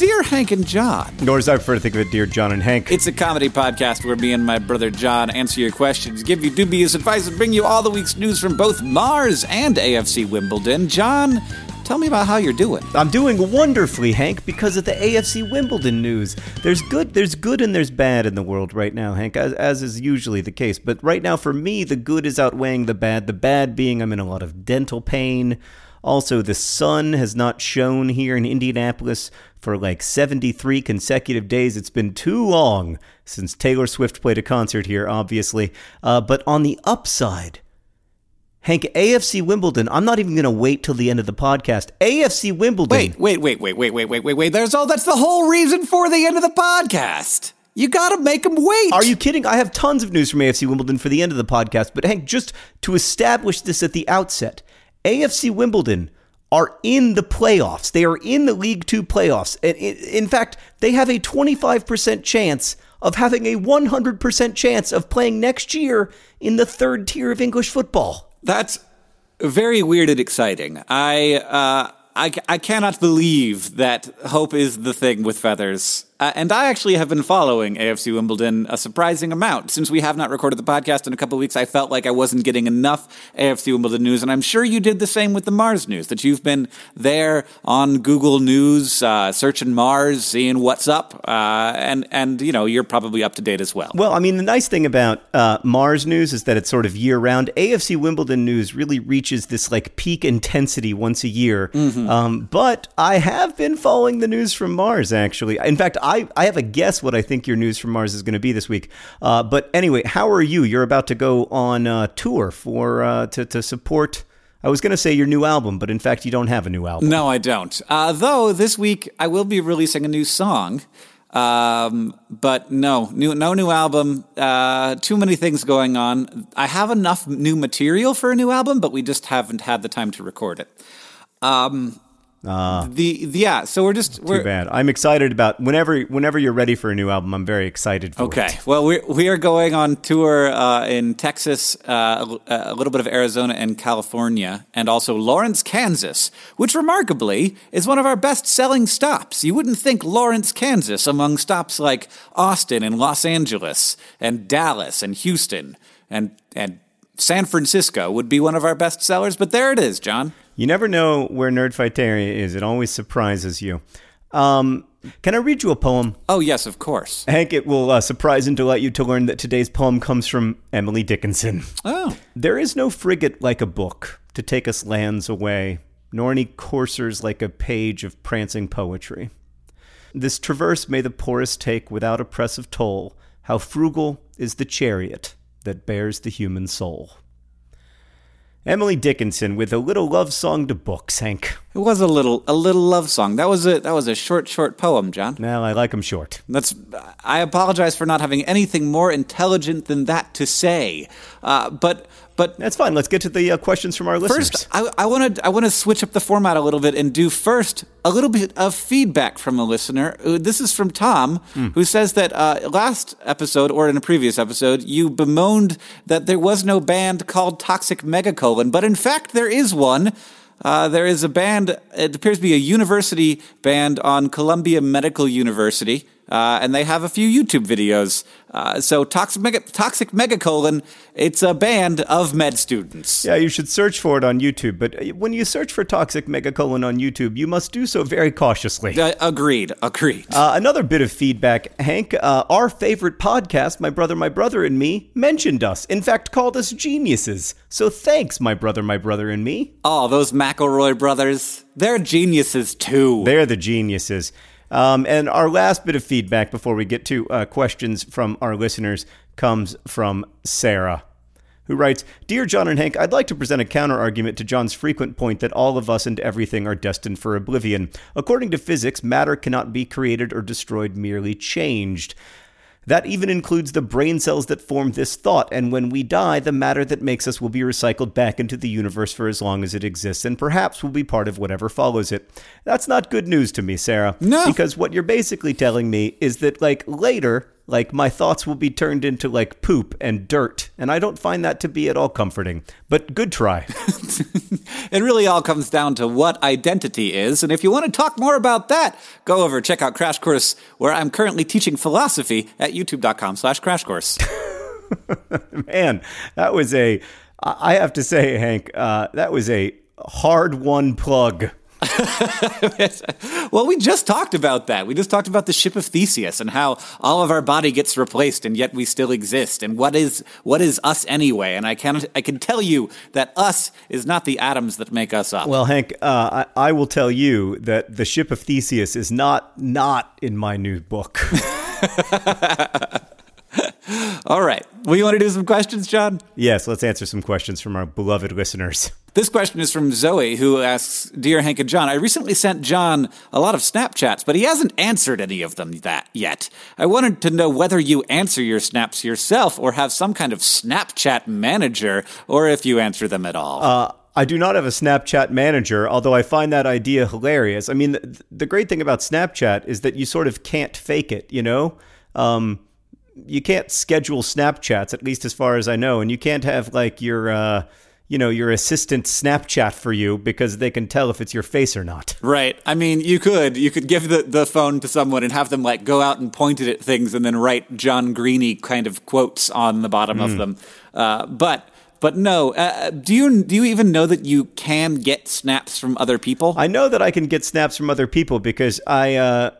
Dear Hank and John. Nor is I prefer to think of it, dear John and Hank. It's a comedy podcast where me and my brother John answer your questions, give you dubious advice, and bring you all the week's news from both Mars and AFC Wimbledon. John, tell me about how you're doing. I'm doing wonderfully, Hank, because of the AFC Wimbledon news. There's good, there's good, and there's bad in the world right now, Hank, as, as is usually the case. But right now, for me, the good is outweighing the bad. The bad being I'm in a lot of dental pain. Also, the sun has not shone here in Indianapolis for like 73 consecutive days. It's been too long since Taylor Swift played a concert here, obviously. Uh, but on the upside, Hank, AFC Wimbledon, I'm not even going to wait till the end of the podcast. AFC Wimbledon. Wait, wait, wait, wait, wait, wait, wait, wait, wait. There's all that's the whole reason for the end of the podcast. You gotta make them wait. Are you kidding? I have tons of news from AFC Wimbledon for the end of the podcast, but Hank, just to establish this at the outset, AFC Wimbledon are in the playoffs. They are in the League Two playoffs. And in fact, they have a 25% chance of having a 100% chance of playing next year in the third tier of English football. That's very weird and exciting. I, uh, I, I cannot believe that hope is the thing with feathers. Uh, and I actually have been following AFC Wimbledon a surprising amount. Since we have not recorded the podcast in a couple of weeks, I felt like I wasn't getting enough AFC Wimbledon news. And I'm sure you did the same with the Mars news, that you've been there on Google News, uh, searching Mars, seeing what's up. Uh, and, and, you know, you're probably up to date as well. Well, I mean, the nice thing about uh, Mars news is that it's sort of year round. AFC Wimbledon news really reaches this like peak intensity once a year. Mm-hmm. Um, but I have been following the news from Mars, actually. In fact, I, I have a guess what I think your news from Mars is going to be this week. Uh, but anyway, how are you? You're about to go on uh, tour for uh, to, to support. I was going to say your new album, but in fact, you don't have a new album. No, I don't. Uh, though this week I will be releasing a new song. Um, but no, new, no new album. Uh, too many things going on. I have enough new material for a new album, but we just haven't had the time to record it. Um, Uh, the, the yeah, so we're just too we're bad. I'm excited about whenever whenever you're ready for a new album. I'm very excited for okay. it. Well, we we are going on tour uh, in Texas, uh, a little bit of Arizona and California, and also Lawrence, Kansas, which remarkably is one of our best-selling stops. You wouldn't think Lawrence, Kansas, among stops like Austin and Los Angeles and Dallas and Houston and and San Francisco would be one of our best sellers, but there it is, John. You never know where Nerdfighteria is. It always surprises you. Um, can I read you a poem? Oh yes, of course. Hank, it will uh, surprise and delight you to learn that today's poem comes from Emily Dickinson. Oh, There is no frigate like a book to take us lands away, nor any coursers like a page of prancing poetry. This traverse may the poorest take without oppressive toll. How frugal is the chariot that bears the human soul. Emily Dickinson with a little love song to books, Hank. It was a little a little love song. That was a that was a short short poem, John. Well, I like them short. That's. I apologize for not having anything more intelligent than that to say. Uh, but but That's fine. Let's get to the uh, questions from our listeners. First, I want to I want to switch up the format a little bit and do first a little bit of feedback from a listener. Uh, This is from Tom, who says that uh, last episode or in a previous episode, you bemoaned that there was no band called Toxic Megacolon, but in fact there is one. Uh, there is a band. It appears to be a university band on Columbia Medical University, uh, and they have a few YouTube videos. Uh, so Toxic, Mega, Toxic Megacolon, it's a band of med students. Yeah, you should search for it on YouTube. But uh, when you search for toxic megacolon on YouTube, you must do so very cautiously. Uh, agreed. Agreed. Uh, another bit of feedback, Hank. Uh, our favorite podcast, My Brother, My Brother and Me, mentioned us. In fact, called us geniuses. So thanks, My Brother, My Brother and Me. oh, those McElroy brothers. They're geniuses too. They're the geniuses. Um, and our last bit of feedback before we get to uh, questions from our listeners comes from Sarah, who writes Dear John and Hank, I'd like to present a counter argument to John's frequent point that all of us and everything are destined for oblivion. According to physics, matter cannot be created or destroyed, merely changed. That even includes the brain cells that form this thought, and when we die, the matter that makes us will be recycled back into the universe for as long as it exists, and perhaps will be part of whatever follows it. That's not good news to me, Sarah. No. Because what you're basically telling me is that, like, later, like, my thoughts will be turned into, like, poop and dirt, and I don't find that to be at all comforting. But good try. It really all comes down to what identity is. And if you want to talk more about that, go over, check out Crash Course, where I'm currently teaching philosophy at youtube.com slash crash course. Man, that was a, I have to say, Hank, uh, that was a hard won plug. well, we just talked about that. We just talked about the ship of Theseus and how all of our body gets replaced and yet we still exist. And what is what is us anyway? And I can I can tell you that us is not the atoms that make us up. Well, Hank, uh, I, I will tell you that the ship of Theseus is not not in my new book. all right. Well, you want to do some questions, John? yes, let's answer some questions from our beloved listeners. This question is from Zoe, who asks, "Dear Hank and John, I recently sent John a lot of Snapchats, but he hasn't answered any of them that yet. I wanted to know whether you answer your snaps yourself or have some kind of Snapchat manager, or if you answer them at all." Uh, I do not have a Snapchat manager, although I find that idea hilarious. I mean, the, the great thing about Snapchat is that you sort of can't fake it, you know? Um, you can't schedule Snapchats, at least as far as I know, and you can't have like your, uh, you know, your assistant Snapchat for you because they can tell if it's your face or not. Right. I mean, you could you could give the, the phone to someone and have them like go out and point it at things and then write John Greeny kind of quotes on the bottom of them. Uh, but but no. Uh, do you do you even know that you can get snaps from other people? I know that I can get snaps from other people because I, uh,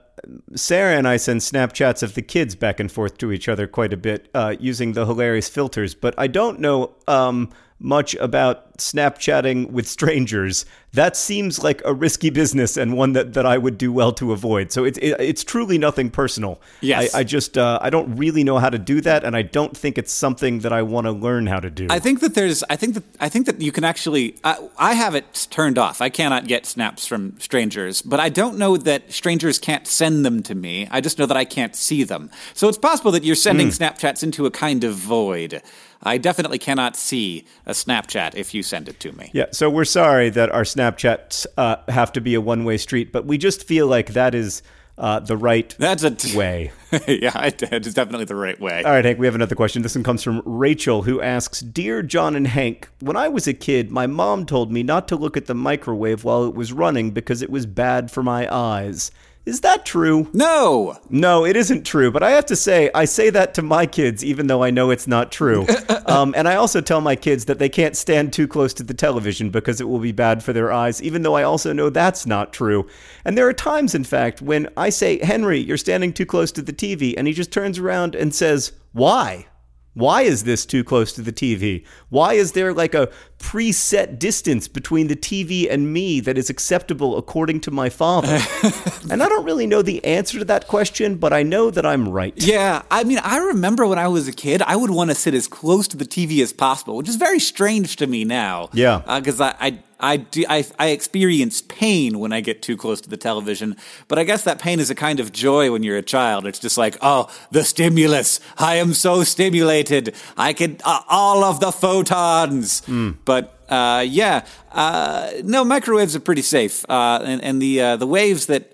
Sarah and I send Snapchats of the kids back and forth to each other quite a bit uh, using the hilarious filters, but I don't know um, much about Snapchatting with strangers. That seems like a risky business and one that, that I would do well to avoid. So it's it, it's truly nothing personal. Yes. I, I just uh, I don't really know how to do that, and I don't think it's something that I want to learn how to do. I think that there's. I think that I think that you can actually. I, I have it turned off. I cannot get snaps from strangers, but I don't know that strangers can't send them to me. I just know that I can't see them. So it's possible that you're sending Snapchats into a kind of void. I definitely cannot see a Snapchat if you send it to me. Yeah, so we're sorry that our Snapchats uh, have to be a one way street, but we just feel like that is uh, the right That's a t- way. yeah, it- it's definitely the right way. All right, Hank, we have another question. This one comes from Rachel, who asks Dear John and Hank, when I was a kid, my mom told me not to look at the microwave while it was running because it was bad for my eyes. Is that true? No, No, it isn't true, but I have to say, I say that to my kids, even though I know it's not true. um, and I also tell my kids that they can't stand too close to the television because it will be bad for their eyes, even though I also know that's not true. And there are times, in fact, when I say, Henry, you're standing too close to the TV, and he just turns around and says, Why? Why is this too close to the TV? Why is there like a preset distance between the TV and me that is acceptable according to my father? and I don't really know the answer to that question, but I know that I'm right. Yeah, I mean, I remember when I was a kid, I would want to sit as close to the TV as possible, which is very strange to me now. Yeah. Uh, because I, I I, do, I, I experience pain when I get too close to the television, but I guess that pain is a kind of joy when you're a child. It's just like, oh, the stimulus. I am so stimulated. I can, uh, all of the photons. But uh, yeah, uh, no, microwaves are pretty safe. Uh, and, and the, uh, the waves that,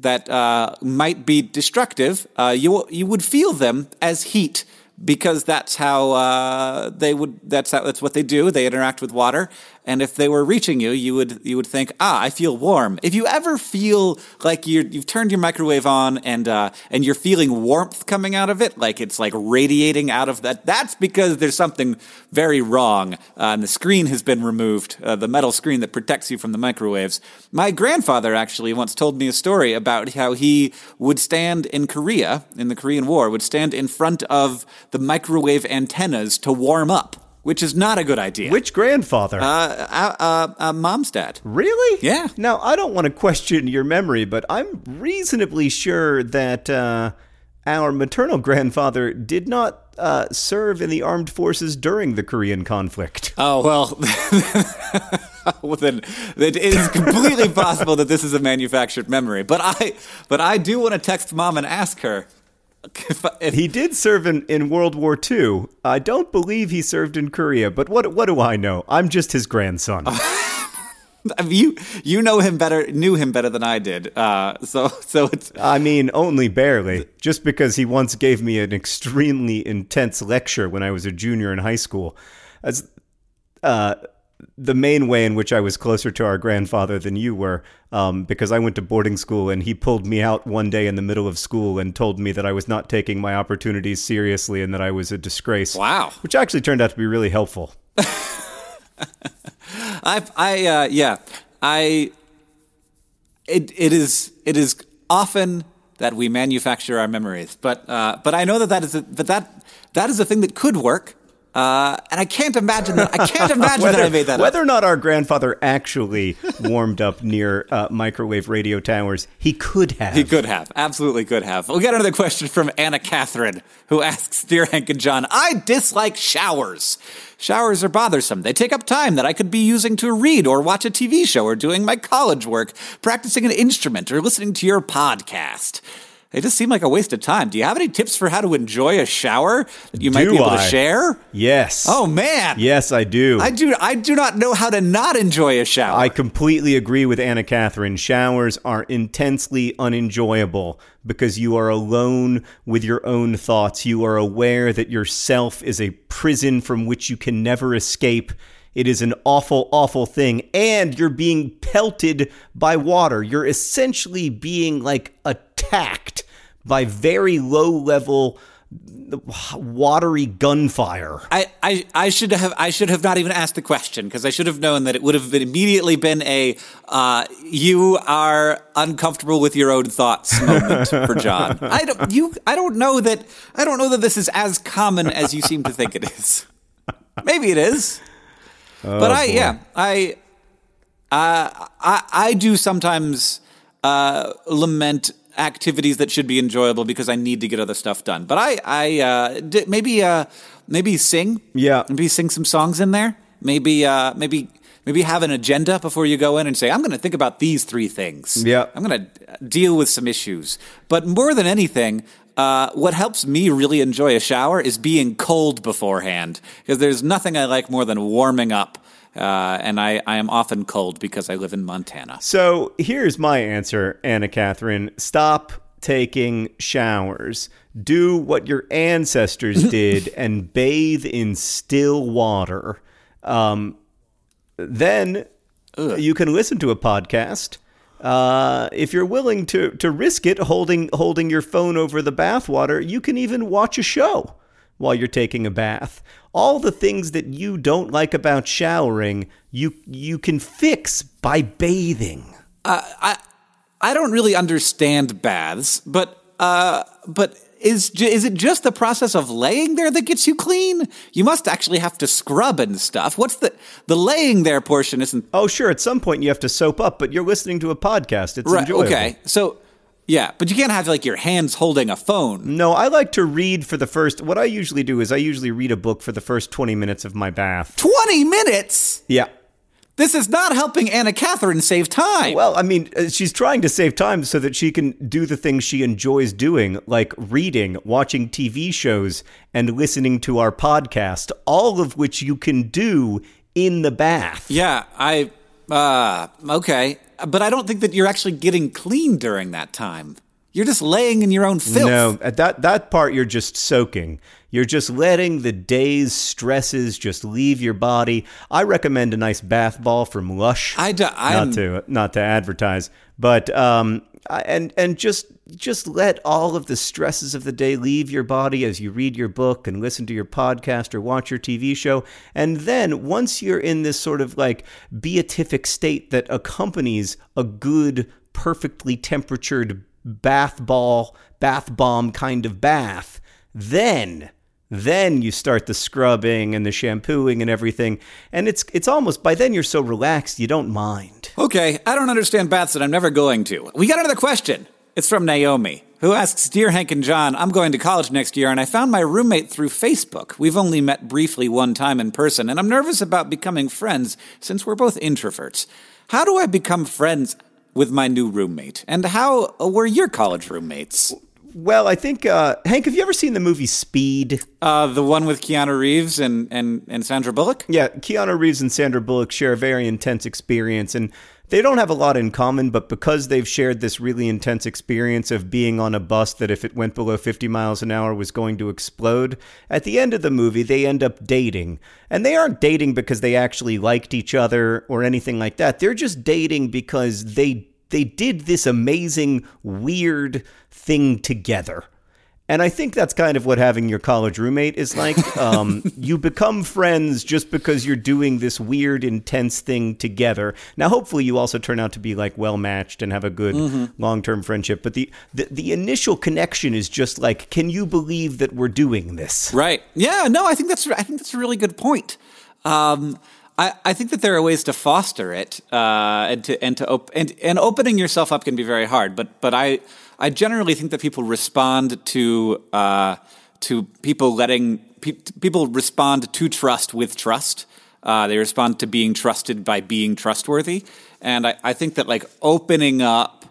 that uh, might be destructive, uh, you, you would feel them as heat because that's how uh, they would. That's how, that's what they do. They interact with water, and if they were reaching you, you would you would think, ah, I feel warm. If you ever feel like you you've turned your microwave on and uh, and you're feeling warmth coming out of it, like it's like radiating out of that, that's because there's something very wrong, uh, and the screen has been removed, uh, the metal screen that protects you from the microwaves. My grandfather actually once told me a story about how he would stand in Korea in the Korean War, would stand in front of the microwave antennas to warm up. Which is not a good idea. Which grandfather? Uh, uh, uh, uh, mom's dad. Really? Yeah. Now, I don't want to question your memory, but I'm reasonably sure that uh, our maternal grandfather did not uh, serve in the armed forces during the Korean conflict. Oh well, well then it is completely possible that this is a manufactured memory. But I, but I do want to text mom and ask her. If, if, He did serve in, in World War II. I don't believe he served in Korea, but what what do I know? I'm just his grandson. you you know him better, knew him better than I did. Uh, so so it's I mean, only barely. Just because he once gave me an extremely intense lecture when I was a junior in high school. As uh, the main way in which I was closer to our grandfather than you were, um, because I went to boarding school and he pulled me out one day in the middle of school and told me that I was not taking my opportunities seriously and that I was a disgrace. Wow. Which actually turned out to be really helpful. I've, I uh, yeah I it it is it is often that we manufacture our memories, but uh, but I know that that is a, but that that is a thing that could work. Uh, and I can't imagine that. I can't imagine that I made that whether up. or not our grandfather actually warmed up near uh, microwave radio towers, he could have. He could have. Absolutely could have. We got another question from Anna Catherine, who asks Dear Hank and John, I dislike showers. Showers are bothersome. They take up time that I could be using to read or watch a TV show or doing my college work, practicing an instrument, or listening to your podcast. They just seem like a waste of time. Do you have any tips for how to enjoy a shower that you might Do be able I? to share? Yes. Oh man. Yes, I do. I do I do not know how to not enjoy a shower. I completely agree with Anna Catherine. Showers are intensely unenjoyable because you are alone with your own thoughts. You are aware that yourself is a prison from which you can never escape. It is an awful, awful thing. And you're being pelted by water. You're essentially being like attacked by very low level watery gunfire. I, I, I should have I should have not even asked the question because I should have known that it would have been immediately been a uh, you are uncomfortable with your own thoughts moment for John. I don't you I don't know that I don't know that this is as common as you seem to think it is. Maybe it is, but I boy. yeah I uh, I I do sometimes uh, lament activities that should be enjoyable because I need to get other stuff done. But I I uh, d- maybe uh, maybe sing Yeah. maybe sing some songs in there. Maybe uh, maybe maybe have an agenda before you go in and say I'm going to think about these three things. Yeah. I'm going to deal with some issues. But more than anything. Uh, what helps me really enjoy a shower is being cold beforehand because there's nothing I like more than warming up. Uh, and I, I am often cold because I live in Montana. So here's my answer, Anna Catherine. Stop taking showers. Do what your ancestors did and bathe in still water. Um, then you can listen to a podcast. Uh, if you're willing to, to risk it, holding holding your phone over the bathwater, you can even watch a show while you're taking a bath. All the things that you don't like about showering, you you can fix by bathing. I I don't really understand baths, but uh, but is is it just the process of laying there that gets you clean? You must actually have to scrub and stuff. What's the the laying there portion? Isn't Oh, sure. At some point you have to soap up, but you're listening to a podcast. It's right? enjoyable. Okay, so yeah, but you can't have like your hands holding a phone. No, I like to read for the first. What I usually do is I usually read a book for the first 20 minutes of my bath. Twenty minutes. Yeah. This is not helping Anna Catherine save time. Well, I mean, uh, she's trying to save time so that she can do the things she enjoys doing, like reading, watching TV shows, and listening to our podcast, all of which you can do in the bath. yeah, I. Uh, okay. But I don't think that you're actually getting clean during that time. You're just laying in your own filth. No, at that that part you're just soaking. You're just letting the day's stresses just leave your body. I recommend a nice bath ball from Lush. I do, I'm, not to not to advertise, but um, and and just just let all of the stresses of the day leave your body as you read your book and listen to your podcast or watch your TV show. And then once you're in this sort of like beatific state that accompanies a good, perfectly temperatured bath ball, bath bomb kind of bath, then then you start the scrubbing and the shampooing and everything and it's it's almost by then you're so relaxed you don't mind Okay, I don't understand baths and I'm never going to. We got another question. It's from Naomi, who asks Dear Hank and John, I'm going to college next year and I found my roommate through Facebook. We've only met briefly one time in person and I'm nervous about becoming friends since we're both introverts. How do I become friends with my new roommate? And how were your college roommates? Well, I think uh, Hank, have you ever seen the movie Speed? Uh, the one with Keanu Reeves and, and, and Sandra Bullock? Yeah, Keanu Reeves and Sandra Bullock share a very intense experience, and they don't have a lot in common. But because they've shared this really intense experience of being on a bus that, if it went below 50 miles an hour, was going to explode, at the end of the movie, they end up dating. And they aren't dating because they actually liked each other or anything like that. They're just dating because they they did this amazing, weird thing together. And I think that's kind of what having your college roommate is like. Um, you become friends just because you're doing this weird, intense thing together. Now, hopefully, you also turn out to be like well matched and have a good long term friendship. But the, the the initial connection is just like, can you believe that we're doing this? Right. Yeah. No, I think that's I think that's a really good point. Um, I, I think that there are ways to foster it, uh, and to and to op- and and opening yourself up can be very hard. But but I I generally think that people respond to uh, to people letting pe- people respond to trust with trust. Uh, they respond to being trusted by being trustworthy, and I, I think that like opening up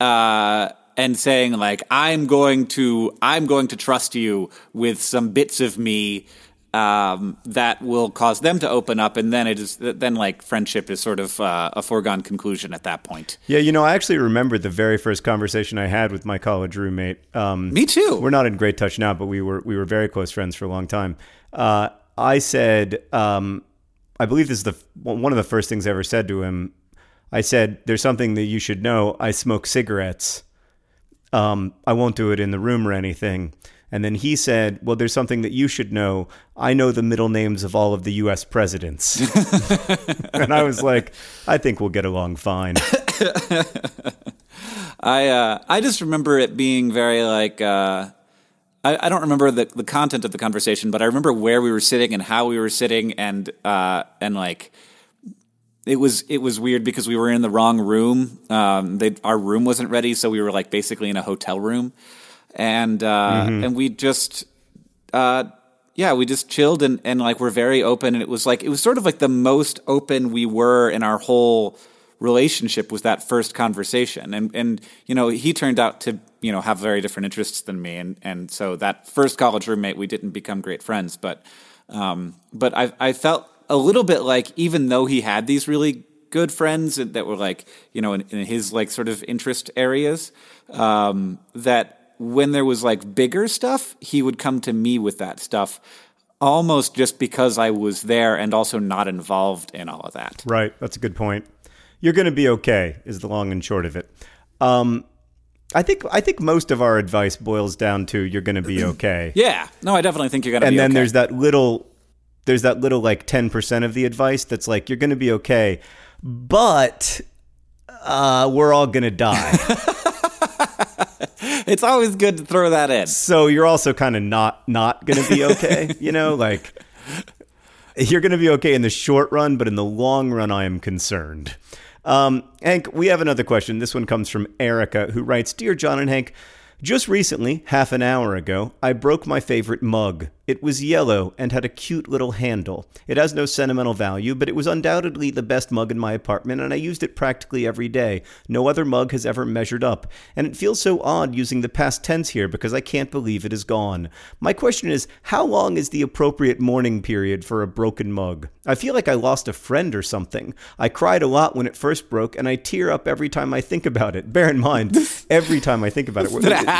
uh, and saying like I'm going to I'm going to trust you with some bits of me um, that will cause them to open up, and then it is then like friendship is sort of uh, a foregone conclusion at that point. Yeah, you know, I actually remember the very first conversation I had with my college roommate. Um, Me too. We're not in great touch now, but we were we were very close friends for a long time. Uh, I said, um, I believe this is the one of the first things I ever said to him. I said, "There's something that you should know. I smoke cigarettes. Um, I won't do it in the room or anything." And then he said, "Well, there's something that you should know. I know the middle names of all of the U.S. presidents." and I was like, "I think we'll get along fine." I uh, I just remember it being very like uh, I, I don't remember the, the content of the conversation, but I remember where we were sitting and how we were sitting, and uh, and like it was it was weird because we were in the wrong room. Um, they, our room wasn't ready, so we were like basically in a hotel room, and uh, and we just uh, yeah, we just chilled and and like we're very open, and it was like it was sort of like the most open we were in our whole relationship was that first conversation. And and you know he turned out to you know have very different interests than me. And and so that first college roommate we didn't become great friends. But um but I I felt a little bit like even though he had these really good friends that were like you know in, in his like sort of interest areas um that when there was like bigger stuff he would come to me with that stuff almost just because I was there and also not involved in all of that Right. That's a good point. You're going to be okay, is the long and short of it. Um, I think I think most of our advice boils down to you're going to be okay. Yeah, no, I definitely think you're gonna. Be okay. And then there's that little there's that little like 10% of the advice that's like you're going to be okay, but uh, we're all going to die. It's always good to throw that in. so you're also kind of not not going to be okay, you know, like you're going to be okay in the short run, but in the long run I am concerned. Um, Hank, we have another question. This one comes from Erica, who writes Dear John and Hank, Just recently, half an hour ago, I broke my favorite mug. It was yellow and had a cute little handle. It has no sentimental value, but it was undoubtedly the best mug in my apartment, and I used it practically every day. No other mug has ever measured up, and it feels so odd using the past tense here because I can't believe it is gone. My question is how long is the appropriate mourning period for a broken mug? I feel like I lost a friend or something. I cried a lot when it first broke, and I tear up every time I think about it. Bear in mind, every time I think about it,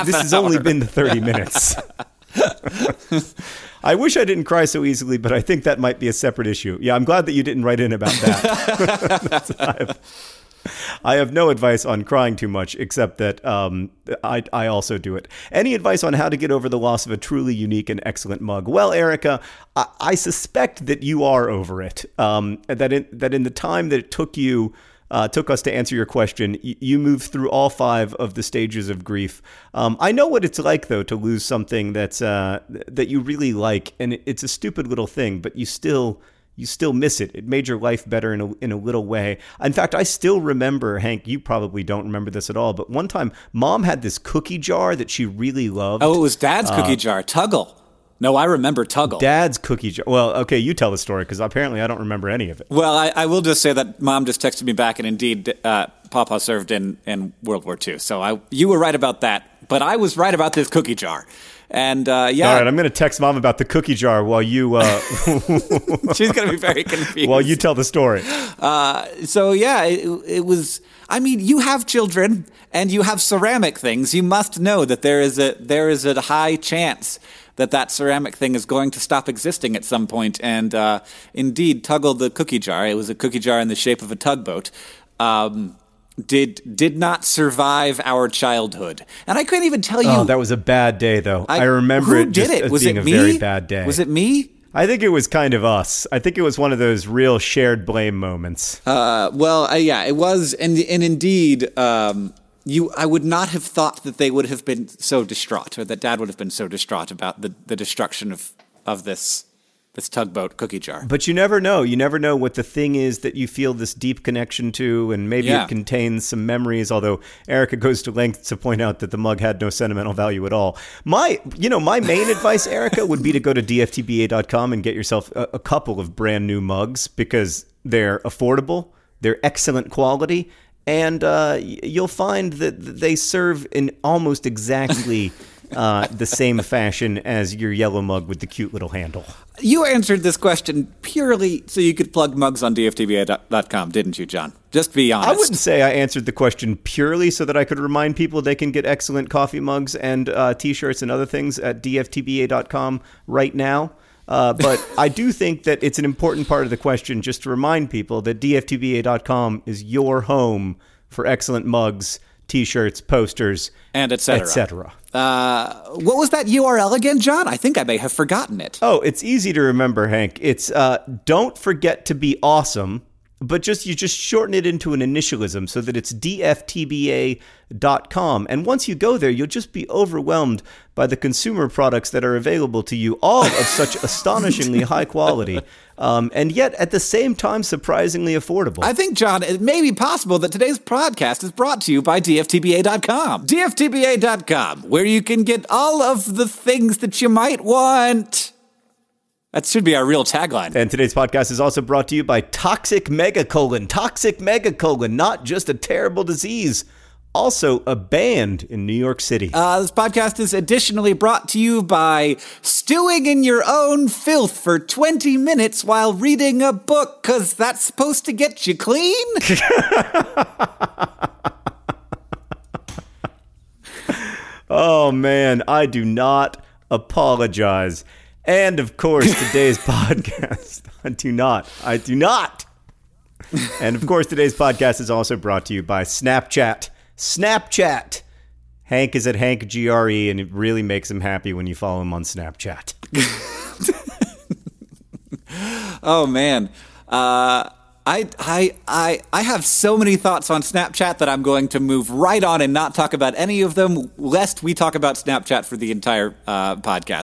this has only been the 30 minutes. I wish I didn't cry so easily, but I think that might be a separate issue. Yeah, I'm glad that you didn't write in about that. I, have, I, have, no advice on crying too much, except that um, I, I also do it. Any advice on how to get over the loss of a truly unique and excellent mug? Well, Erica, I, I suspect that you are over it. Um, that in, that in the time that it took you uh, took us to answer your question. Y- you move through all five of the stages of grief. Um, I know what it's like, though, to lose something that's uh, that you really like, and it's a stupid little thing, but you still you still miss it. It made your life better in a, in a little way. In fact, I still remember, Hank, you probably don't remember this at all, but one time mom had this cookie jar that she really loved. Oh, it was dad's cookie uh, jar, Tuggle. No, I remember Tuggle. Dad's cookie jar. Well, okay, you tell the story because apparently I don't remember any of it. Well, I, I, will just say that mom just texted me back, and indeed, uh, Papa served in, in World War II. So I, you were right about that, but I was right about this cookie jar. And uh, yeah, all right, I'm going to text mom about the cookie jar while you. Uh, She's going to be very confused while you tell the story. Uh, so yeah, it, it was. I mean, you have children and you have ceramic things. You must know that there is a there is a high chance that that ceramic thing is going to stop existing at some. And uh, indeed, Tuggle the cookie jar, it was a cookie jar in the shape of a tugboat. Um, did did not survive our childhood, and I couldn't even tell you. Oh, that was a bad day, though. I, I remember it just it? Was being it me? a very bad day. Was it me? I think it was kind of us. I think it was one of those real shared blame moments. Uh, well, uh, yeah, it was, and and indeed, um, you I would not have thought that they would have been so distraught or that dad would have been so distraught about the, the destruction of of this this tugboat cookie jar. But you never know. You never know what the thing is that you feel this deep connection to, and maybe yeah. it contains some memories. Although Erica goes to lengths to point out that the mug had no sentimental value at all. My, you know, my main advice, Erica, would be to go to dftba.com and get yourself a, a couple of brand new mugs because they're affordable, they're excellent quality, and uh, you'll find that they serve in almost exactly uh, the same fashion as your yellow mug with the cute little handle. You answered this question purely so you could plug mugs on dftba.com, didn't you, John? Just be honest. I wouldn't say I answered the question purely so that I could remind people they can get excellent coffee mugs and uh, t-shirts and other things at dftba.com right now. Uh, but I do think that it's an important part of the question just to remind people that dftba.com is your home for excellent mugs, t-shirts, posters, and etc. etc. Uh, what was that URL again, John? I think I may have forgotten it. Oh, it's easy to remember, Hank. It's uh, don't forget to be awesome but just you just shorten it into an initialism so that it's dftba.com and once you go there you'll just be overwhelmed by the consumer products that are available to you all of such astonishingly high quality um, and yet at the same time surprisingly affordable. I think john it may be possible that today's podcast is brought to you by dftba.com dftba.com where you can get all of the things that you might want that should be our real tagline. And today's podcast is also brought to you by Toxic Megacolon. Toxic Megacolon, not just a terrible disease, also a band in New York City. Uh, this podcast is additionally brought to you by stewing in your own filth for 20 minutes while reading a book, because that's supposed to get you clean. oh, man, I do not apologize. And of course, today's podcast. I do not. I do not. And of course, today's podcast is also brought to you by Snapchat. Snapchat. Hank is at Hank GRE, and it really makes him happy when you follow him on Snapchat. oh man, uh, I I I I have so many thoughts on Snapchat that I'm going to move right on and not talk about any of them, lest we talk about Snapchat for the entire uh, podcast.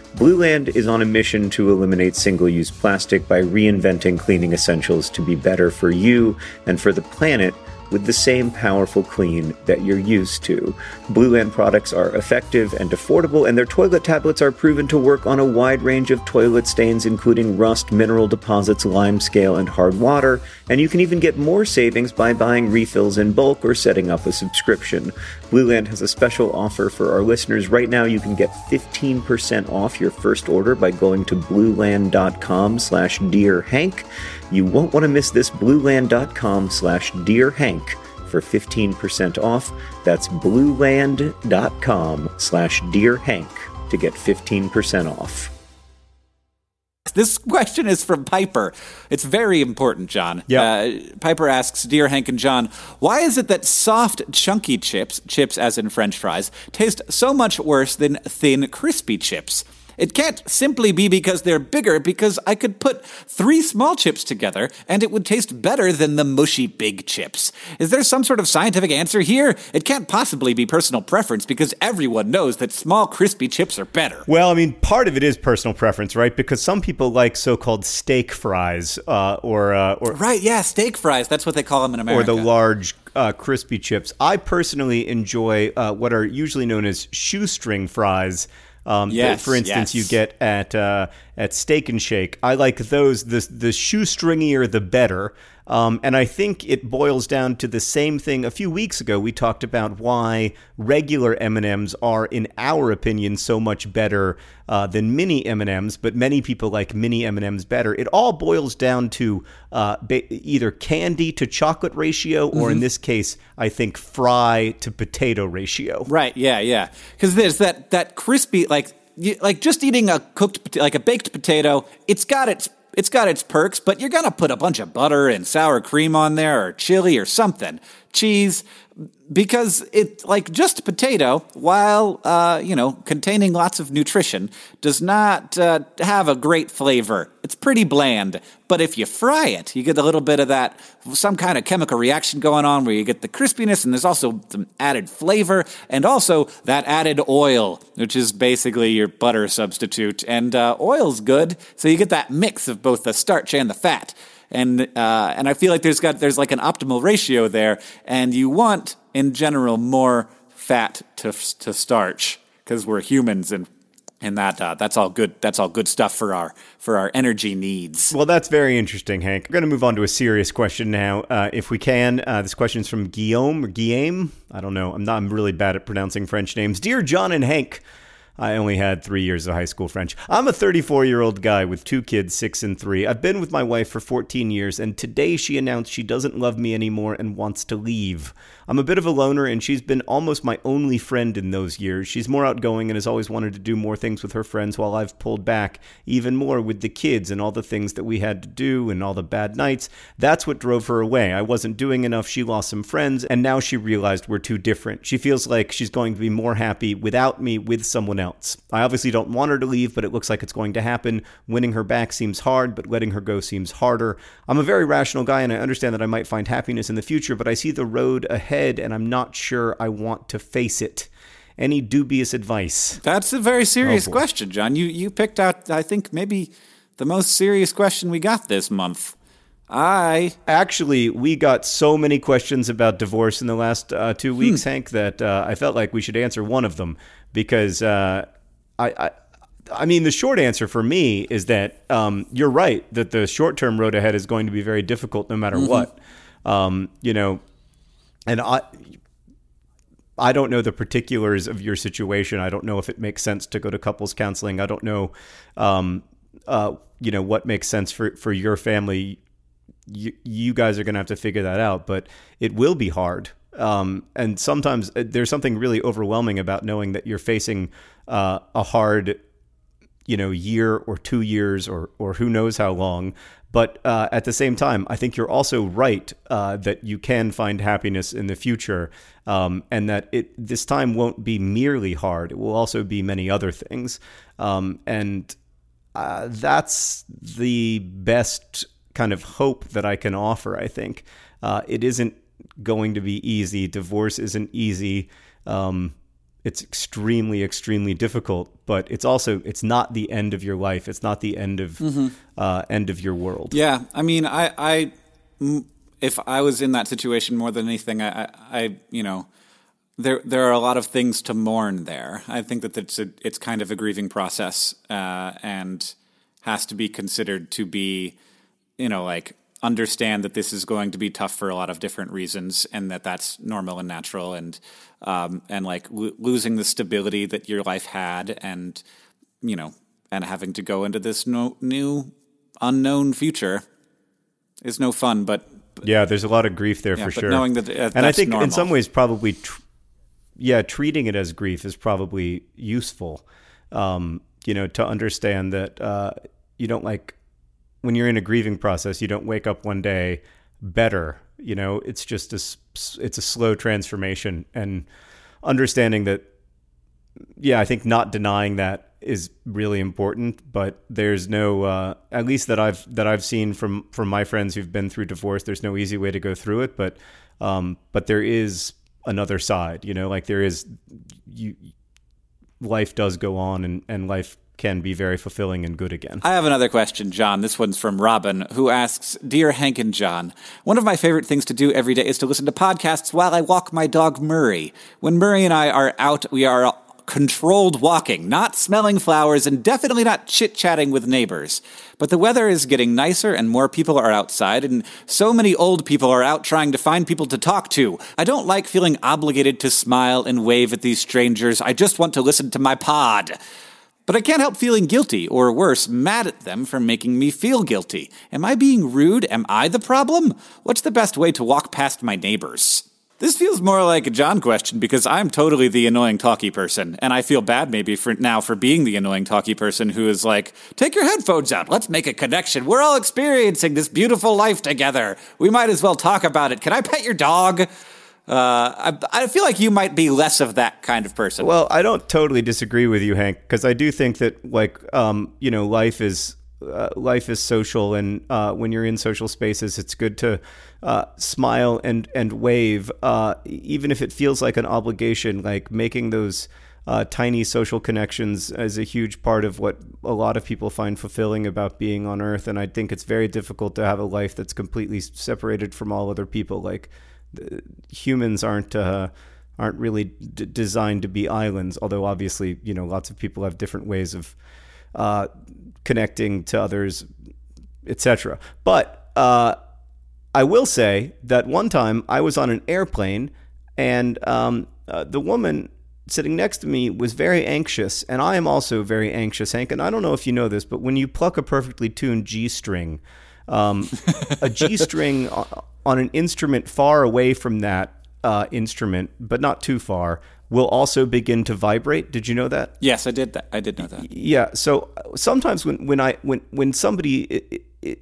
Blueland is on a mission to eliminate single use plastic by reinventing cleaning essentials to be better for you and for the planet with the same powerful clean that you're used to. Blueland products are effective and affordable, and their toilet tablets are proven to work on a wide range of toilet stains, including rust, mineral deposits, lime scale, and hard water. And you can even get more savings by buying refills in bulk or setting up a subscription. Blueland has a special offer for our listeners. Right now, you can get 15% off your first order by going to blueland.com slash dearhank. You won't want to miss this blueland.com slash dearhank for 15% off. That's blueland.com slash dearhank to get 15% off. This question is from Piper. It's very important, John. Yeah. Uh, Piper asks, Dear Hank and John, why is it that soft, chunky chips, chips as in French fries, taste so much worse than thin, crispy chips? It can't simply be because they're bigger, because I could put three small chips together and it would taste better than the mushy big chips. Is there some sort of scientific answer here? It can't possibly be personal preference because everyone knows that small, crispy chips are better. Well, I mean, part of it is personal preference, right? Because some people like so-called steak fries, uh, or uh, or Right, yeah, steak fries. That's what they call them in America. or the large uh, crispy chips. I personally enjoy uh, what are usually known as shoestring fries. Um, that, Yes, for instance, yes. you get at uh, at Steak and Shake. I like those. The the shoestringier, the better. Um, and I think it boils down to the same thing. A few weeks ago, we talked about why regular M and M's are, in our opinion, so much better uh, than mini M and M's. But many people like mini M and M's better. It all boils down to uh, ba- either candy to chocolate ratio, or in this case, I think fry to potato ratio. Right. Yeah. Yeah. Because there's that that crispy like you, like just eating a cooked like a baked potato. It's got its it's got its perks, but you're gonna put a bunch of butter and sour cream on there, or chili, or something, cheese, because it like just potato, while uh, you know containing lots of nutrition, does not uh, have a great flavor. It's pretty bland. But if you fry it, you get a little bit of that some kind of chemical reaction going on where you get the crispiness and there's also some added flavor and also that added oil, which is basically your butter substitute. And uh, oil's good, so you get that mix of both the starch and the fat and uh, and I feel like there's got there's like an optimal ratio there, and you want in general more fat to to starch because we're humans and and that uh, that's all good that's all good stuff for our for our energy needs. Well, that's very interesting, Hank. We're going to move on to a serious question now, uh, if we can. Uh, this question is from Guillaume or Guillaume. I don't know. I'm not. I'm really bad at pronouncing French names. Dear John and Hank. I only had three years of high school French. I'm a 34 year old guy with two kids, six and three. I've been with my wife for 14 years, and today she announced she doesn't love me anymore and wants to leave. I'm a bit of a loner, and she's been almost my only friend in those years. She's more outgoing and has always wanted to do more things with her friends, while I've pulled back even more with the kids and all the things that we had to do and all the bad nights. That's what drove her away. I wasn't doing enough. She lost some friends, and now she realized we're too different. She feels like she's going to be more happy without me with someone else. I obviously don't want her to leave, but it looks like it's going to happen. Winning her back seems hard, but letting her go seems harder. I'm a very rational guy, and I understand that I might find happiness in the future, but I see the road ahead, and I'm not sure I want to face it. Any dubious advice? That's a very serious oh, boy. question, John. You you picked out I think maybe the most serious question we got this month. I Actually, we got so many questions about divorce in the last uh, two weeks, Hank, that uh, I felt like we should answer one of them because uh, I, I, I mean, the short answer for me is that um, you're right that the short term road ahead is going to be very difficult no matter what. Um, you know, and I. I don't know the particulars of your situation. I don't know if it makes sense to go to couples counseling. I don't know, um, uh, you know, what makes sense for, for your family you, you guys are going to have to figure that out, but it will be hard. Um, and sometimes uh, there's something really overwhelming about knowing that you're facing uh, a hard you know year or two years or or who knows how long. But uh, at the same time, I think you're also right uh, that you can find happiness in the future, um, and that it this time won't be merely hard. It will also be many other things, um, and uh, that's the best kind of hope that I can offer. I think uh, it isn't going to be easy. Divorce isn't easy. Um, it's extremely extremely difficult but it's also it's not the end of your life it's not the end of mm-hmm. uh, end of your world yeah i mean i i if i was in that situation more than anything i i, I you know there there are a lot of things to mourn there i think that it's a, it's kind of a grieving process uh, and has to be considered to be you know like understand that this is going to be tough for a lot of different reasons and that that's normal and natural and um, and like lo- losing the stability that your life had and you know and having to go into this no, new unknown future is no fun but, yeah there's a lot of grief there yeah, for sure knowing that uh, and i think normal. in some ways probably tr- yeah treating it as grief is probably useful um, you know to understand that uh, you don't like when you're in a grieving process, you don't wake up one day better. You know, it's just a it's a slow transformation, and understanding that. Yeah, I think not denying that is really important. But there's no, uh, at least that I've that I've seen from from my friends who've been through divorce. There's no easy way to go through it, but um, but there is another side. You know, like there is you. Life does go on, and and life can be very fulfilling and good again. I have another question, John. This one's from Robin, who asks Dear Hank and John, one of my favorite things to do every day is to listen to podcasts while I walk my dog Murray. When Murray and I are out, we are controlled walking, not smelling flowers, and definitely not chit chatting with neighbors. But the weather is getting nicer and more people are outside, and so many old people are out trying to find people to talk to. I don't like feeling obligated to smile and wave at these strangers. I just want to listen to my pod. But I can't help feeling guilty, or worse, mad at them for making me feel guilty. Am I being rude? Am I the problem? What's the best way to walk past my neighbors? This feels more like a John question because I'm totally the annoying talky person, and I feel bad maybe for now for being the annoying talky person who is like, take your headphones out, let's make a connection. We're all experiencing this beautiful life together. We might as well talk about it. Can I pet your dog? Uh, I, I, feel like you might be less of that kind of person. Well, I don't totally disagree with you, Hank, because I do think that like um, you know life is uh, life is social, and uh, when you're in social spaces, it's good to uh, smile and and wave, uh, even if it feels like an obligation. Like making those tiny social connections is a huge part of what a lot of people find fulfilling about being on Earth, and I think it's very difficult to have a life that's completely separated from all other people. Like humans aren't uh, aren't really d- designed to be islands. Although obviously, you know, lots of people have different ways of uh, connecting to others, etc. But uh, I will say that one time I was on an airplane, and um, uh, the woman sitting next to me was very anxious, and I am also very anxious, Hank. And I don't know if you know this, but when you pluck a perfectly tuned G string, um, a G string on an instrument far away from that uh, instrument, but not too far, will also begin to vibrate. Did you know that? Yes, I did. That. I did know that. Yeah. So sometimes when when I when when somebody it, it,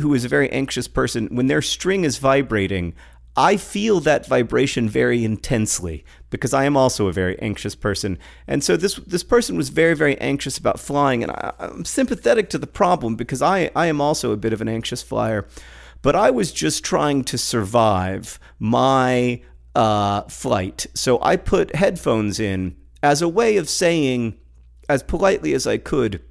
who is a very anxious person, when their string is vibrating, I feel that vibration very intensely because I am also a very anxious person. And so this this person was very very anxious about flying, and I, I'm sympathetic to the problem because I I am also a bit of an anxious flyer. But I was just trying to survive my uh, flight. So I put headphones in as a way of saying, as politely as I could,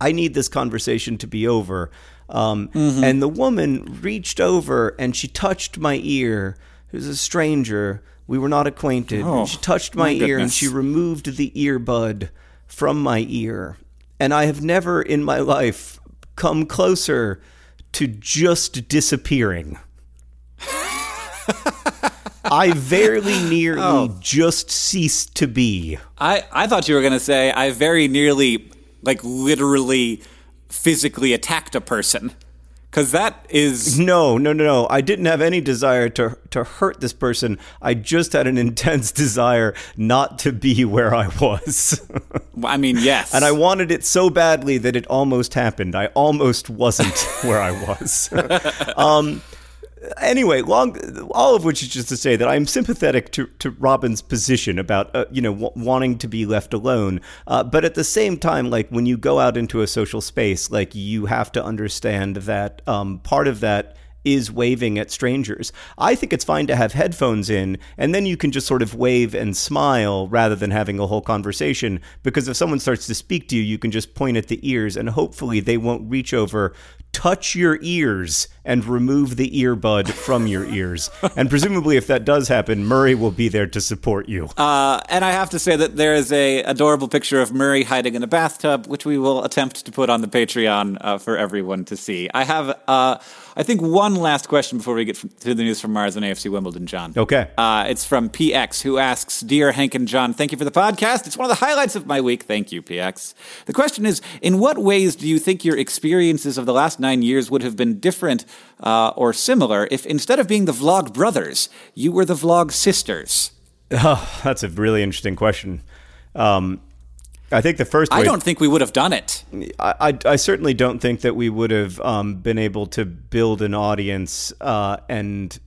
I need this conversation to be over. Um, mm-hmm. And the woman reached over and she touched my ear. It was a stranger. We were not acquainted. Oh, she touched my, my ear and she removed the earbud from my ear. And I have never in my life come closer to just disappearing. I very nearly oh. just ceased to be. I, I thought you were going to say, I very nearly, like, literally physically attacked a person. Because that is No, no, no, no. I didn't have any desire to to hurt this person. I just had an intense desire not to be where I was. I mean, yes. and I wanted it so badly that it almost happened. I almost wasn't where I was. um anyway, long, all of which is just to say that I'm sympathetic to, to Robin's position about uh, you know w- wanting to be left alone, uh, but at the same time, like when you go out into a social space, like you have to understand that um, part of that is waving at strangers. I think it's fine to have headphones in and then you can just sort of wave and smile rather than having a whole conversation because if someone starts to speak to you, you can just point at the ears and hopefully they won't reach over touch your ears and remove the earbud from your ears. and presumably, if that does happen, Murray will be there to support you. Uh, and I have to say that there is a adorable picture of Murray hiding in a bathtub, which we will attempt to put on the Patreon uh, for everyone to see. I have, uh, I think, one last question before we get to the news from Mars and AFC Wimbledon, John. Okay. Uh, it's from PX, who asks, "Dear Hank and John, thank you for the podcast. It's one of the highlights of my week. Thank you, PX. The question is, in what ways do you think your experiences of the last nine years would have been different uh, or similar if instead of being the vlog brothers, you were the vlog sisters? Oh, that's a really interesting question. Um, I think the first. I don't think we would have done it. I, I, I certainly don't think that we would have um, been able to build an audience uh, and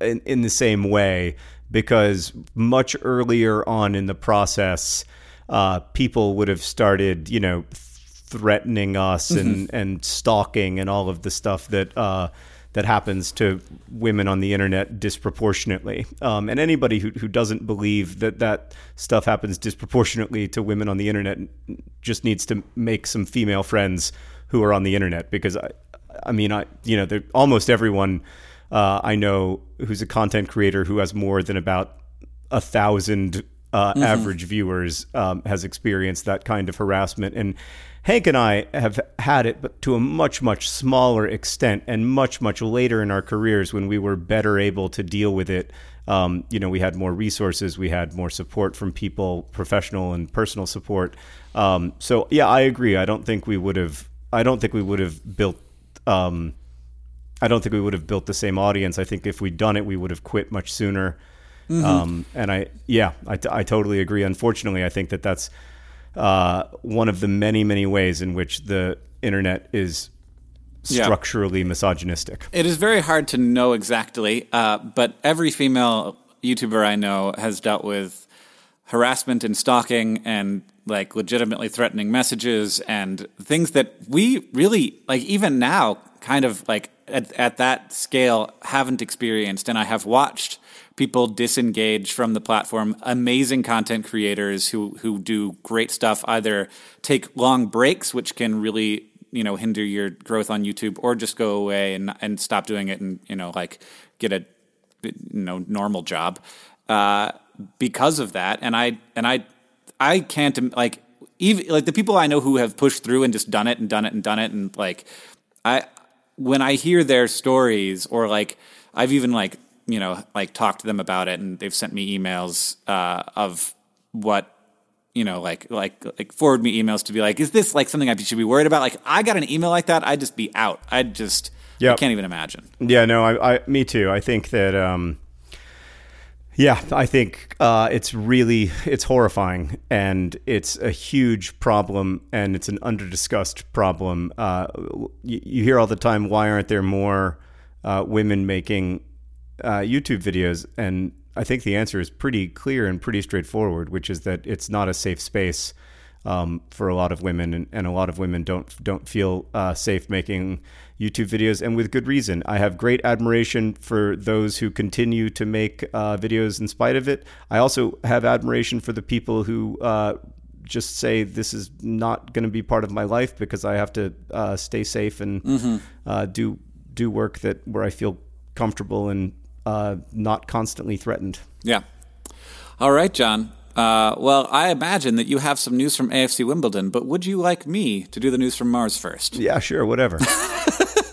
in, in the same way because much earlier on in the process, uh, people would have started, you know, threatening us and, and stalking and all of the stuff that uh, that happens to women on the internet disproportionately. Um, and anybody who, who doesn't believe that that stuff happens disproportionately to women on the internet just needs to make some female friends who are on the internet because I, I mean, I you know, almost everyone uh, I know who's a content creator who has more than about a thousand uh, mm-hmm. average viewers um, has experienced that kind of harassment and Hank and I have had it, but to a much, much smaller extent and much, much later in our careers when we were better able to deal with it. Um, you know, we had more resources, we had more support from people, professional and personal support. Um, so, yeah, I agree. I don't think we would have. I don't think we would have built. Um, I don't think we would have built the same audience. I think if we'd done it, we would have quit much sooner. Mm-hmm. Um, and I, yeah, I, I totally agree. Unfortunately, I think that that's uh, one of the many, many ways in which the internet is structurally yeah. misogynistic. It is very hard to know exactly, uh, but every female YouTuber I know has dealt with harassment and stalking and like legitimately threatening messages and things that we really like even now kind of like at, at that scale haven't experienced and I have watched people disengage from the platform. Amazing content creators who who do great stuff either take long breaks, which can really you know hinder your growth on YouTube, or just go away and and stop doing it and you know like get a you know normal job uh, because of that. And I and I I can't like even like the people I know who have pushed through and just done it and done it and done it and like I when I hear their stories or like I've even like you know, like talked to them about it, and they've sent me emails uh, of what you know, like like like forward me emails to be like, is this like something I should be worried about? Like, I got an email like that, I'd just be out. I'd just, yep. I can't even imagine. Yeah, no, I, I me too. I think that, um, yeah, I think uh, it's really it's horrifying, and it's a huge problem, and it's an underdiscussed problem. Uh, you, you, hear all the time, why aren't there more uh, women making uh, YouTube videos, and I think the answer is pretty clear and pretty straightforward, which is that it's not a safe space um, for a lot of women, and, and, a lot of women don't don't feel uh, safe making YouTube videos, and with good reason. I have great admiration for those who continue to make uh, videos in spite of it. I also have admiration for the people who uh, just say this is not going to be part of my life because I have to uh, stay safe and mm-hmm. Uh, do do work that where I feel comfortable and uh, not constantly threatened. Yeah. All right, John. Uh, well, I imagine that you have some news from AFC Wimbledon, but would you like me to do the news from Mars first? Yeah, sure, whatever.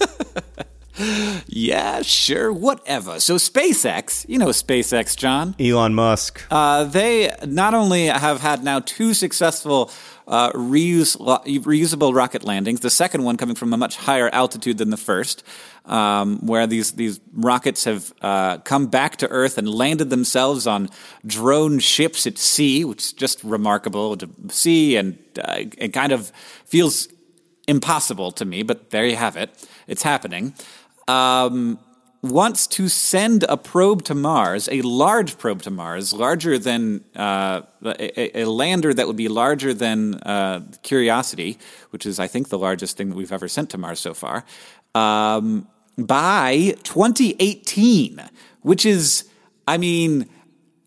yeah, sure, whatever. So SpaceX, you know SpaceX, John. Elon Musk. Uh, they not only have had now two successful uh, reuse, reusable rocket landings, the second one coming from a much higher altitude than the first, um, where these, these rockets have uh, come back to Earth and landed themselves on drone ships at sea, which is just remarkable to see and uh, it kind of feels impossible to me, but there you have it. It's happening. Um, wants to send a probe to Mars, a large probe to Mars, larger than uh, a, a, lander that would be larger than uh, Curiosity, which is, I think, the largest thing that we've ever sent to Mars so far, um, by 2018, which is, I mean,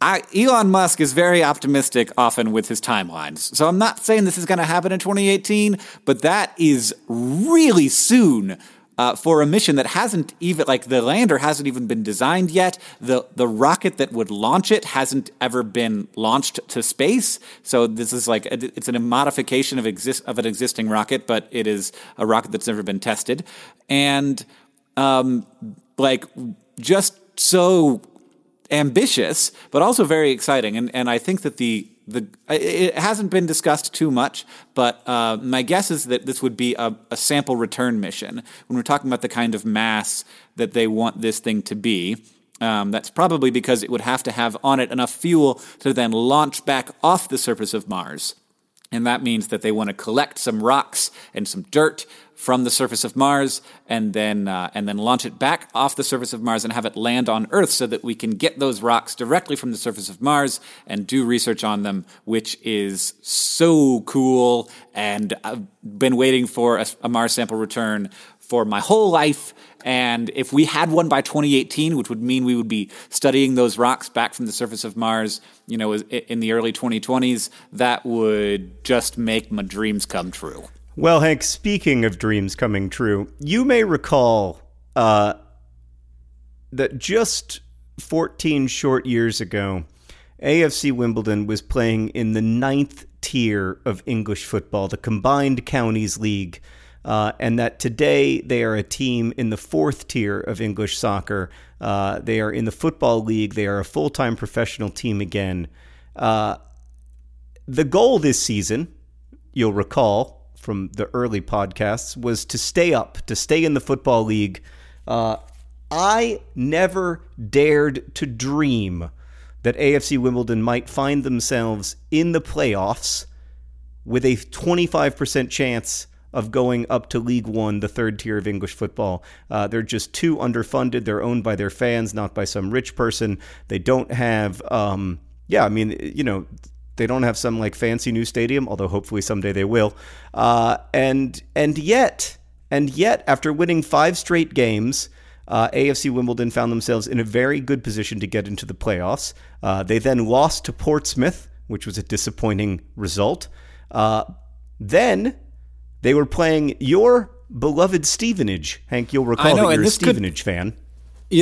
I, Elon Musk is very optimistic often with his timelines. So I'm not saying this is going to happen in 2018, but that is really soon uh, for a mission that hasn't even like the lander hasn't even been designed yet. The the rocket that would launch it hasn't ever been launched to space. So this is like a, it's a modification of exist of an existing rocket, but it is a rocket that's never been tested, and um, like just so ambitious, but also very exciting. And and I think that the the it hasn't been discussed too much, but uh, my guess is that this would be a, a, sample return mission when we're talking about the kind of mass that they want this thing to be. Um, that's probably because it would have to have on it enough fuel to then launch back off the surface of Mars. And that means that they want to collect some rocks and some dirt from the surface of Mars and then uh, and then launch it back off the surface of Mars and have it land on Earth so that we can get those rocks directly from the surface of Mars and do research on them, which is so cool. And I've been waiting for a, a Mars sample return for my whole life. And if we had one by 2018, which would mean we would be studying those rocks back from the surface of Mars, you know, in the early 2020s, that would just make my dreams come true. Well, Hank, speaking of dreams coming true, you may recall uh, that just 14 short years ago, AFC Wimbledon was playing in the ninth tier of English football, the Combined Counties League, uh, and that today they are a team in the fourth tier of English soccer. Uh, they are in the Football League, they are a full time professional team again. Uh, the goal this season, you'll recall, from the early podcasts was to stay up, to stay in the football league. Uh, I never dared to dream that AFC Wimbledon might find themselves in the playoffs with a 25% chance of going up to League One, the third tier of English football. Uh, they're just too underfunded. They're owned by their fans, not by some rich person. They don't have, um, yeah, I mean, you know, they don't have some like fancy new stadium, although hopefully someday they will. Uh, and and yet, and yet, after winning five straight games, uh, AFC Wimbledon found themselves in a very good position to get into the playoffs. Uh, they then lost to Portsmouth, which was a disappointing result. Uh, then they were playing your beloved Stevenage. Hank, you'll recall know, that you're a Stevenage could, fan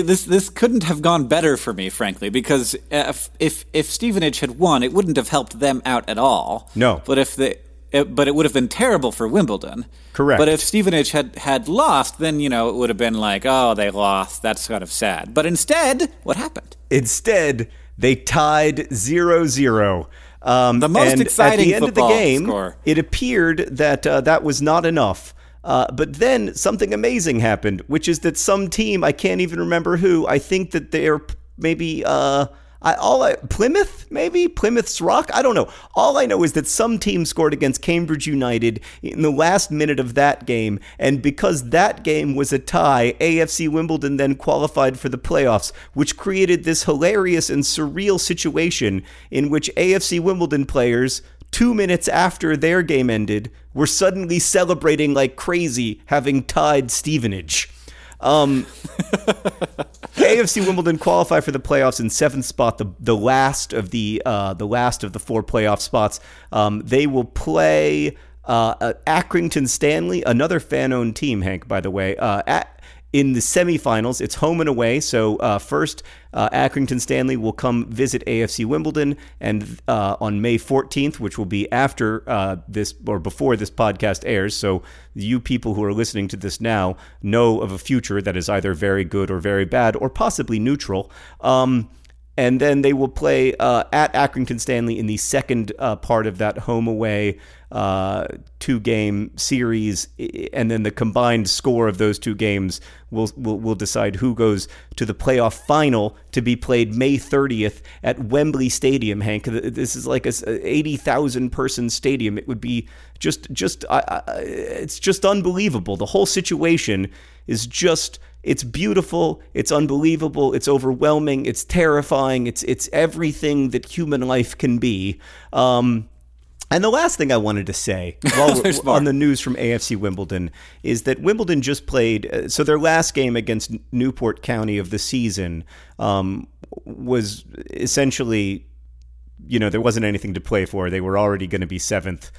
this this couldn't have gone better for me, frankly, because if if if Stevenage had won, it wouldn't have helped them out at all. No, but if they it, but it would have been terrible for Wimbledon. Correct. But if Stevenage had, had lost, then, you know, it would have been like, oh, they lost. That's kind of sad. But instead, what happened? Instead, they tied 0 0. Um, the most exciting at the end of the game, score. it appeared that uh, that was not enough. Uh, but then something amazing happened, which is that some team, I can't even remember who, I think that they're maybe uh, I, all I, Plymouth, maybe Plymouth's Rock. I don't know. All I know is that some team scored against Cambridge United in the last minute of that game, and because that game was a tie, AFC Wimbledon then qualified for the playoffs, which created this hilarious and surreal situation in which AFC Wimbledon players two minutes after their game ended, we were suddenly celebrating like crazy, having tied Stevenage. Um, AFC Wimbledon qualify for the playoffs in seventh spot, the the last of the uh, the last of the four playoff spots. Um, they will play uh, Accrington Stanley, another fan-owned team. Hank, by the way, uh, at, in the semifinals, it's home and away. So uh, first, uh, Accrington Stanley will come visit AFC Wimbledon, and uh, on May 14th, which will be after uh, this or before this podcast airs. So you people who are listening to this now know of a future that is either very good or very bad, or possibly neutral. Um, and then they will play uh, at Accrington Stanley in the second uh, part of that home away uh, two game series, and then the combined score of those two games will, will will decide who goes to the playoff final to be played May 30th at Wembley Stadium. Hank, this is like a 80,000 person stadium. It would be just just it's just unbelievable. The whole situation is just it's beautiful, it's unbelievable, it's overwhelming, it's terrifying, it's it's everything that human life can be. Um, and the last thing I wanted to say on the news from AFC Wimbledon is that Wimbledon just played. Uh, so their last game against Newport County of the season um, was essentially, you know, there wasn't anything to play for. They were already going to be seventh.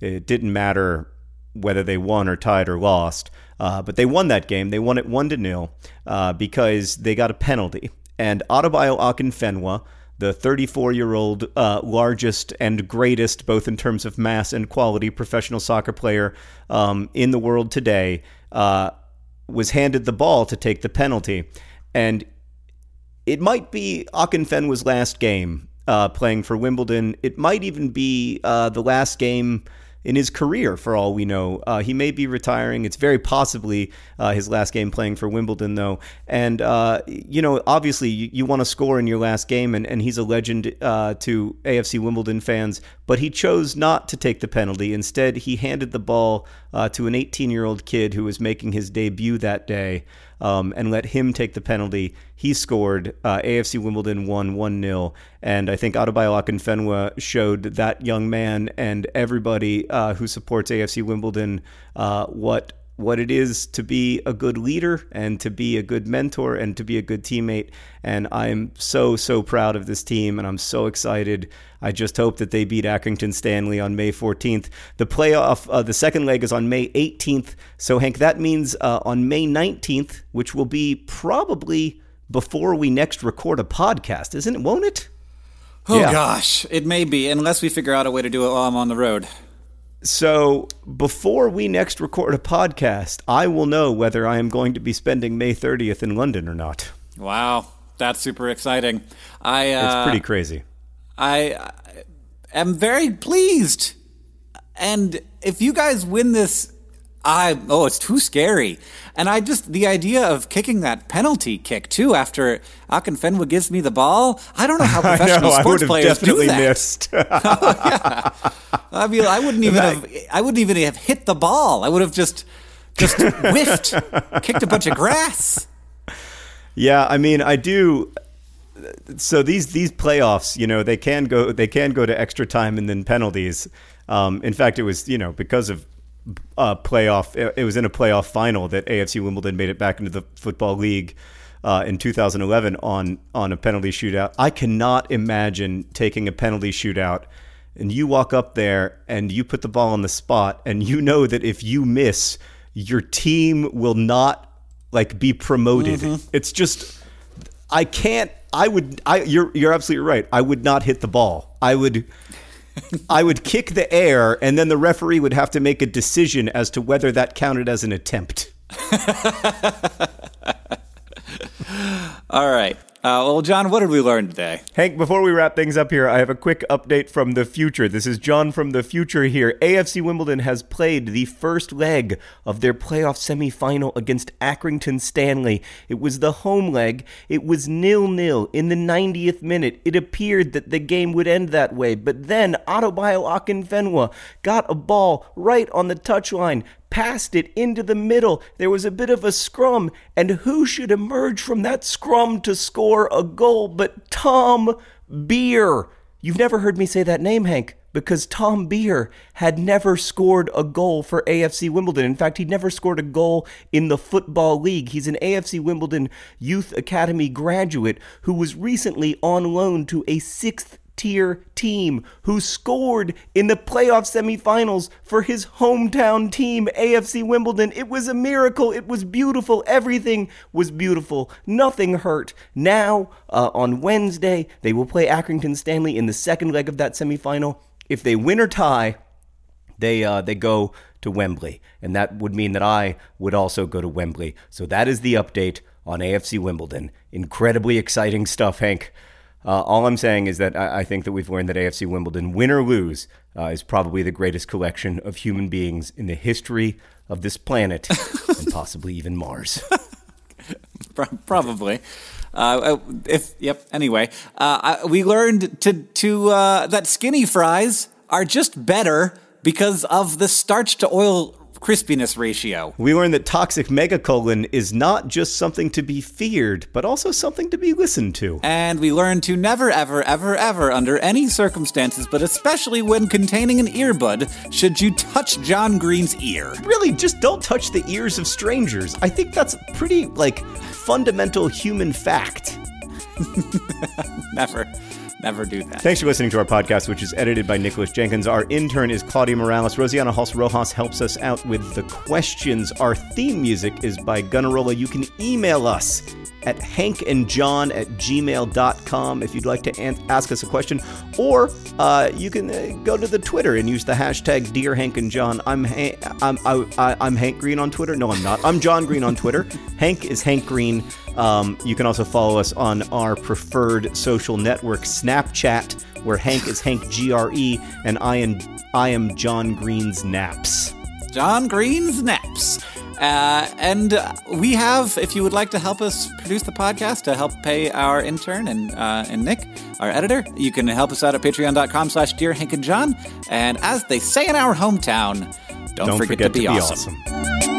It didn't matter whether they won or tied or lost. Uh, but they won that game. They won it one to nil uh, because they got a penalty. And Adebayo Akinfenwa, the 34 year old uh, largest and greatest, both in terms of mass and quality, professional soccer player um, in the world today, uh, was handed the ball to take the penalty. And it might be Akinfenwa's last game uh, playing for Wimbledon. It might even be uh, the last game in his career, for all we know. Uh, he may be retiring. It's very possibly uh, his last game playing for Wimbledon, though. And, uh, you know, obviously you, you want to score in your last game, and, and he's a legend uh, to AFC Wimbledon fans, but he chose not to take the penalty. Instead, he handed the ball uh, to an 18 year old kid who was making his debut that day um, and let him take the penalty. He scored. Uh, AFC Wimbledon won 1 0. And I think Adebayo Akinfenwa showed that young man and everybody uh, who supports AFC Wimbledon uh, what what it is to be a good leader and to be a good mentor and to be a good teammate. And I'm so, so proud of this team and I'm so excited. I just hope that they beat Accrington Stanley on May 14th. The playoff, uh, the second leg is on May 18th. So, Hank, that means uh, on May 19th, which will be probably before we next record a podcast, isn't it? Won't it? Oh, yeah. gosh. It may be, unless we figure out a way to do it while I'm on the road. So before we next record a podcast, I will know whether I am going to be spending May 30th in London or not. Wow, that's super exciting. I uh, It's pretty crazy. I am very pleased. And if you guys win this I oh, it's too scary. And I just the idea of kicking that penalty kick too after Akinfenwa gives me the ball. I don't know how professional know, sports players do that. Missed. oh, yeah. I mean, I wouldn't even have. I wouldn't even have hit the ball. I would have just just whiffed, kicked a bunch of grass. Yeah, I mean, I do. So these these playoffs, you know, they can go they can go to extra time and then penalties. Um, in fact, it was you know because of uh, playoff. It was in a playoff final that AFC Wimbledon made it back into the football league uh, in 2011 on on a penalty shootout. I cannot imagine taking a penalty shootout and you walk up there and you put the ball on the spot and you know that if you miss, your team will not like be promoted. Mm-hmm. It's just I can't. I would. I you're you're absolutely right. I would not hit the ball. I would. I would kick the air, and then the referee would have to make a decision as to whether that counted as an attempt. All right. Uh, well, John, what did we learn today? Hank, before we wrap things up here, I have a quick update from the future. This is John from the future here. AFC Wimbledon has played the first leg of their playoff semifinal against Accrington Stanley. It was the home leg. It was nil nil in the 90th minute. It appeared that the game would end that way, but then Adebayo Akinfenwa got a ball right on the touchline, passed it into the middle. There was a bit of a scrum, and who should emerge from that scrum to score a goal but Tom Beere? You've never heard me say that name, Hank, because Tom Beere had never scored a goal for AFC Wimbledon. In fact, he'd never scored a goal in the Football League. He's an AFC Wimbledon Youth Academy graduate who was recently on loan to a sixth tier team who scored in the playoff semifinals for his hometown team, AFC Wimbledon. It was a miracle. It was beautiful. Everything was beautiful. Nothing hurt. Now, uh, on Wednesday, they will play Accrington Stanley in the second leg of that semifinal. If they win or tie, they uh, they go to Wembley, and that would mean that I would also go to Wembley. So that is the update on AFC Wimbledon. Incredibly exciting stuff, Hank. Uh, all I'm saying is that I, I, think that we've learned that AFC Wimbledon, win or lose, uh, is probably the greatest collection of human beings in the history of this planet, and possibly even Mars. probably. Uh, if yep. Anyway, uh, I, we learned to to uh, that skinny fries are just better because of the starch to oil crispiness ratio. We learned that toxic megacolon is not just something to be feared, but also something to be listened to. And we learned to never, ever, ever, ever, under any circumstances, but especially when containing an earbud, should you touch John Green's ear. Really, just don't touch the ears of strangers. I think that's pretty, like, fundamental human fact. never. Never do that. Thanks for listening to our podcast, which is edited by Nicholas Jenkins. Our intern is Claudia Morales. Rosianna Halse Rojas helps us out with the questions. Our theme music is by Gunnarolla. You can email us at hankandjohn at gmail.com if you'd like to an- ask us a question. Or uh, you can uh, go to the Twitter and use the hashtag Dear Hank and John. I'm, ha- I'm, I, am Hank Green on Twitter. No, I'm not. I'm John Green on Twitter. Hank is Hank Green. Um, you can also follow us on our preferred social network, Snapchat, where Hank is Hank GRE and I am I am John Green's Naps. John Green's Naps. Uh, and we have, if you would like to help us produce the podcast to help pay our intern and uh, and Nick, our editor, you can help us out at patreon.com slash dear Hank and John. And as they say in our hometown, don't, don't forget, forget, to be, to be awesome. awesome.